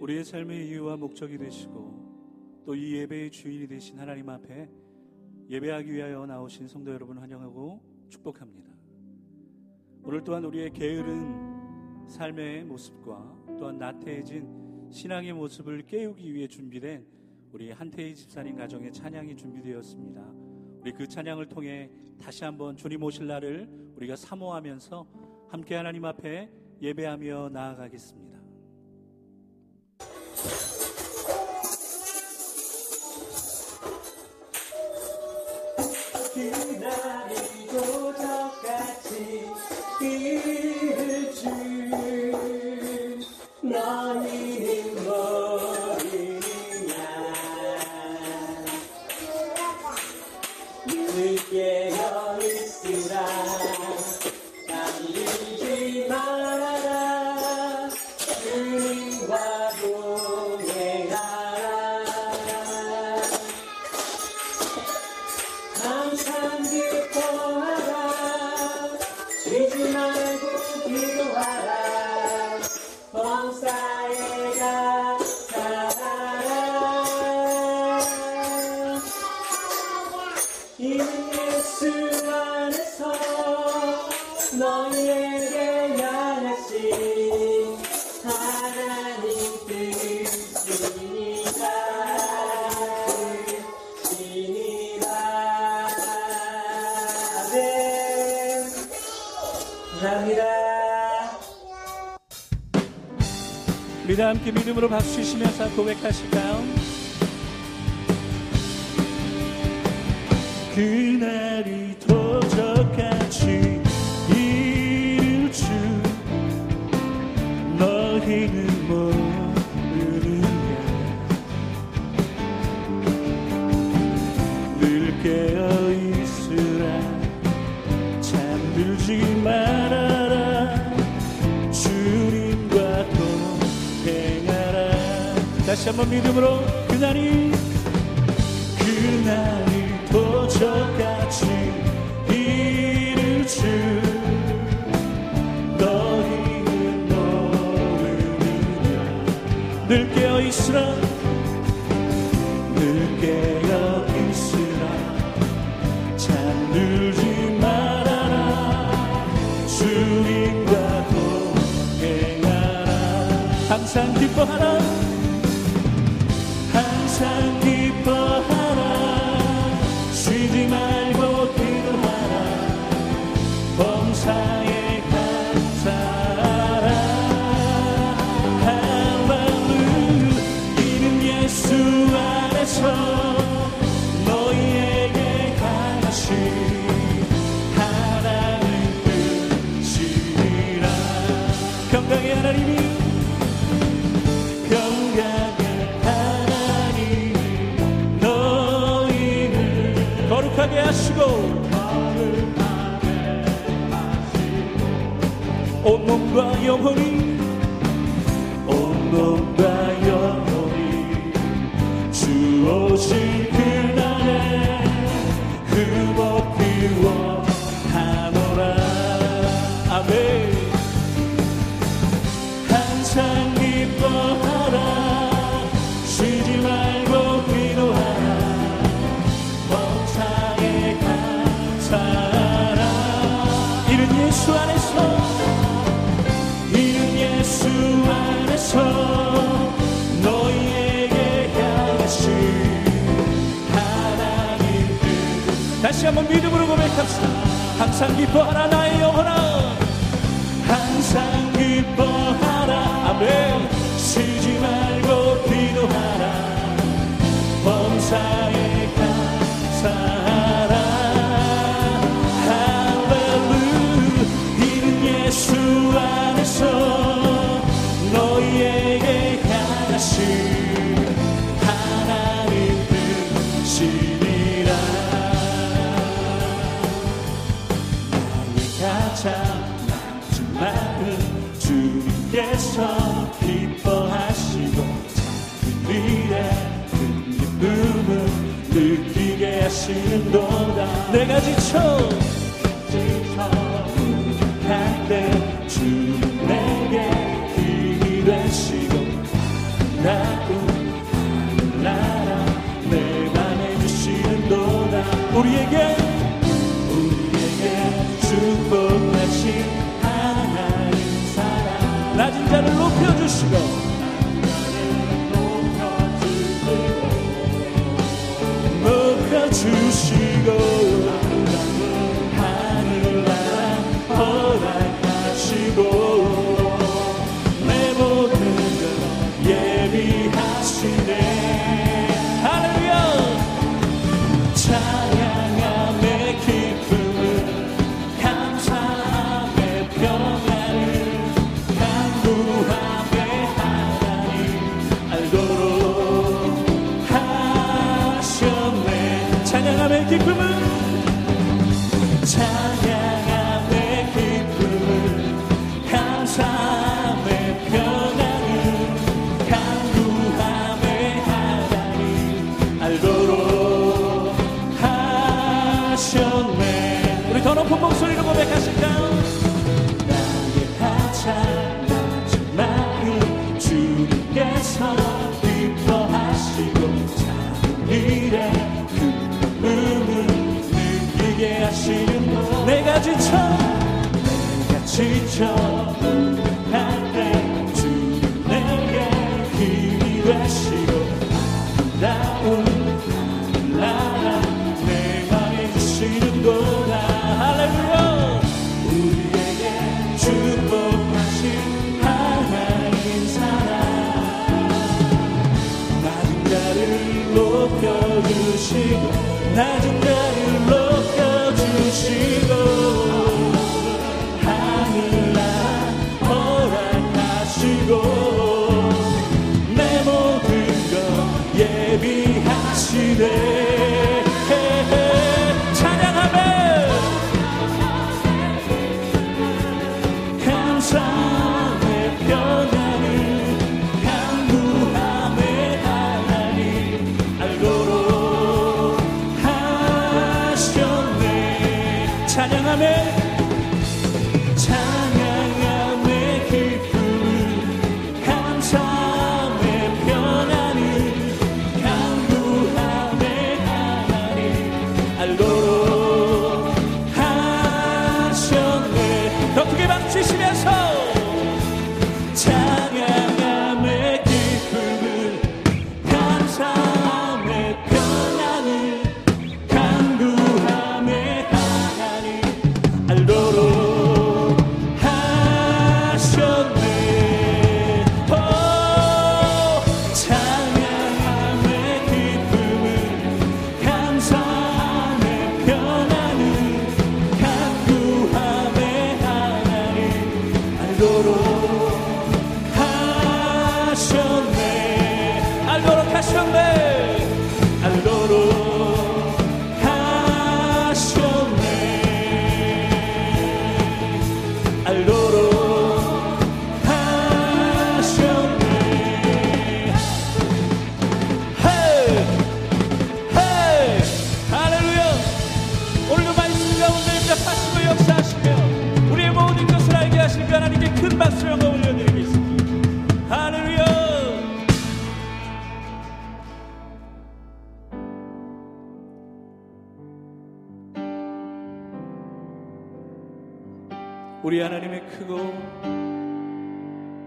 우리의 삶의 이유와 목적이 되시고 또 이 예배의 주인이 되신 하나님 앞에 예배하기 위하여 나오신 성도 여러분 환영하고 축복합니다. 오늘 또한 우리의 게으른 삶의 모습과 또한 나태해진 신앙의 모습을 깨우기 위해 준비된 우리 한태희 집사님 가정의 찬양이 준비되었습니다. 우리 그 찬양을 통해 다시 한번 주님 오실 날을 우리가 사모하면서 함께 하나님 앞에 예배하며 나아가겠습니다. 우리 다 함께 믿음으로 박수 치시면서 고백하실까요? 그날이 도적같이 이를 줄 너희는 다시 한번 믿음으로 그날이 그날이 도적같이 이를 줄 너희는 모르느냐 늘 깨어있으라 고백합시다. 항상 기뻐하라 나의 영혼아. 항상 기뻐하라. 아멘. 쉬지 말고 기도하라. 범사에 감사 찾아 주말은 주님께서 기뻐하시고 작은 일에 큰 기쁨을 느끼게 하시는 도다. 내가 지쳐 지쳐 부족할 때 주님 내게 힘이 되시고 나쁜 나라 내 맘에 주시는 도다. 우리에게 Keep moving. 저분할 주 내게 힘이 되시고 아름다운 나라 내 맘에 주시는구나 할렐루야! 우리에게 축복하신 하나님 사랑. 나중자를 높여주시고 나중자 택하셨네 우리 하나님의 크고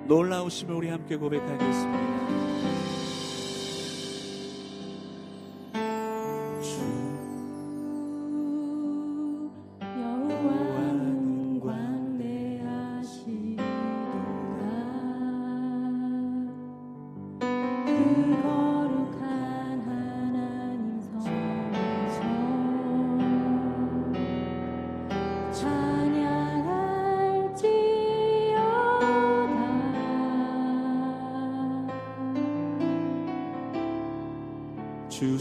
놀라우심을 우리 함께 고백하겠습니다.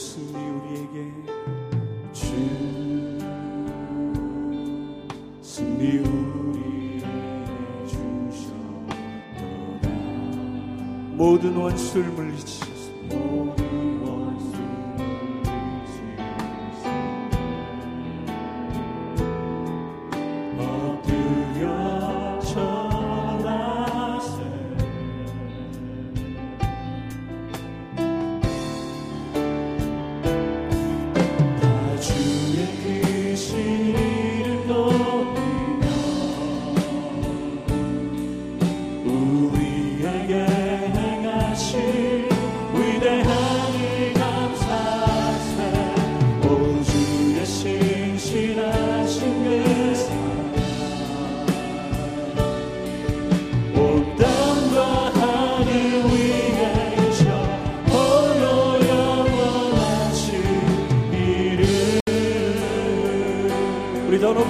웃음이 우리에게 주 승리 우리에게 주셨도다. 모든 원수를 물리치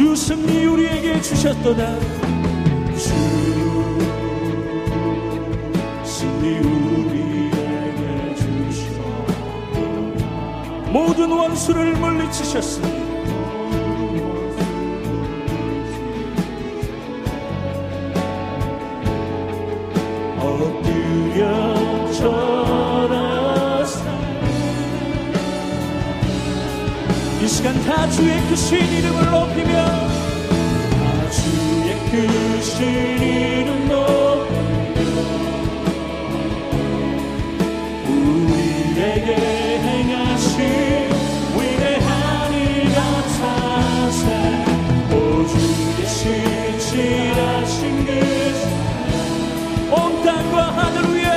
주 승리 우리에게 주셨도다. 주 승리 우리에게 주셨도다 모든 원수를 물리치셨으니 다 주의 그 크신 이름을 높이며 다 주의 그 크신 이름 높이며 우리에게 행하신 위대한 일 같아서 오주의 신실하신 그 사랑 그 온 땅과 하늘 위에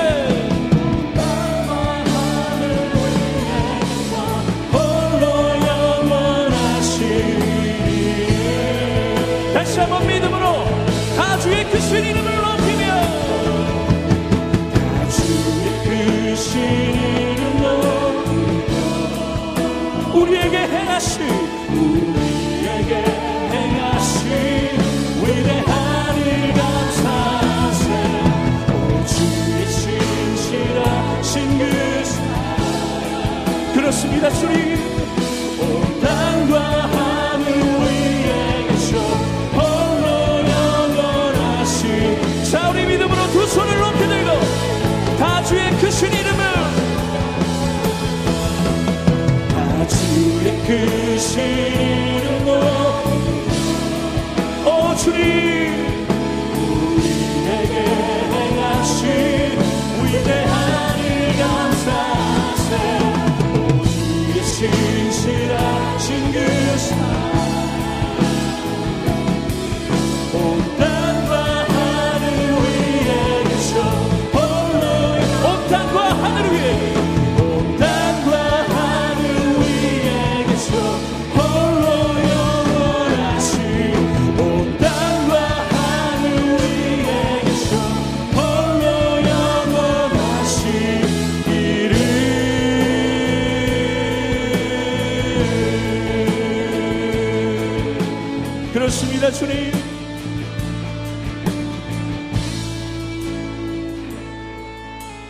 감사합니다, 주님.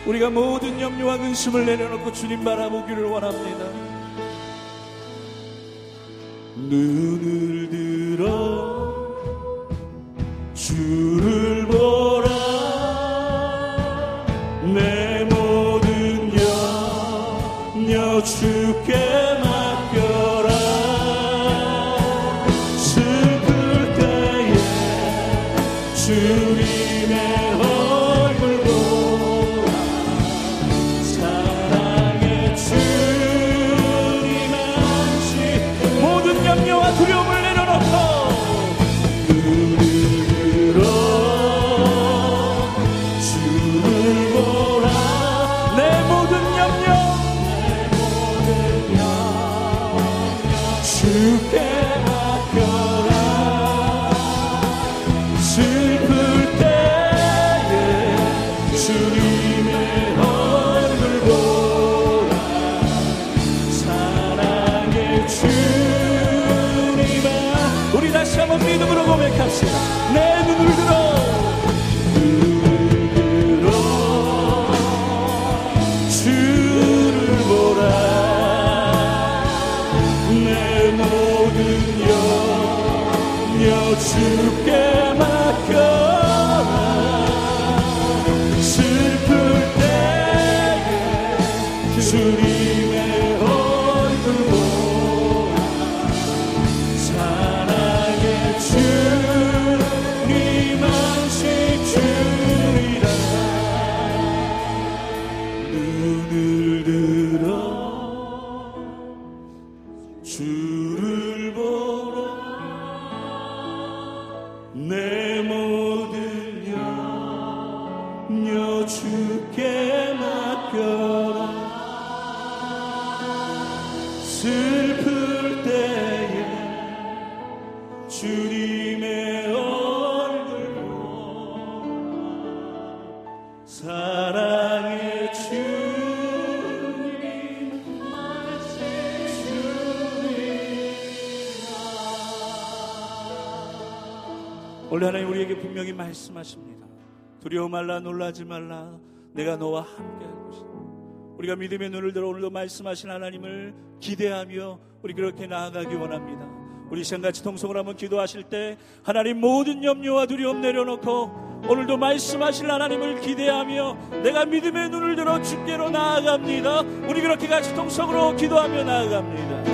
우리가 모든 염려와 근심을 내려놓고 주님 바라보기를 원합니다. 눈을 들어 주를 보라 내 모든 염려 주께 You. 오늘 하나님 우리에게 분명히 말씀하십니다. 두려워 말라 놀라지 말라 내가 너와 함께 할 것이다. 우리가 믿음의 눈을 들어 오늘도 말씀하신 하나님을 기대하며 우리 그렇게 나아가기 원합니다. 우리 시간같이 통성을 한번 기도하실 때 하나님 모든 염려와 두려움 내려놓고 오늘도 말씀하실 하나님을 기대하며 내가 믿음의 눈을 들어 주께로 나아갑니다. 우리 그렇게 같이 통성으로 기도하며 나아갑니다.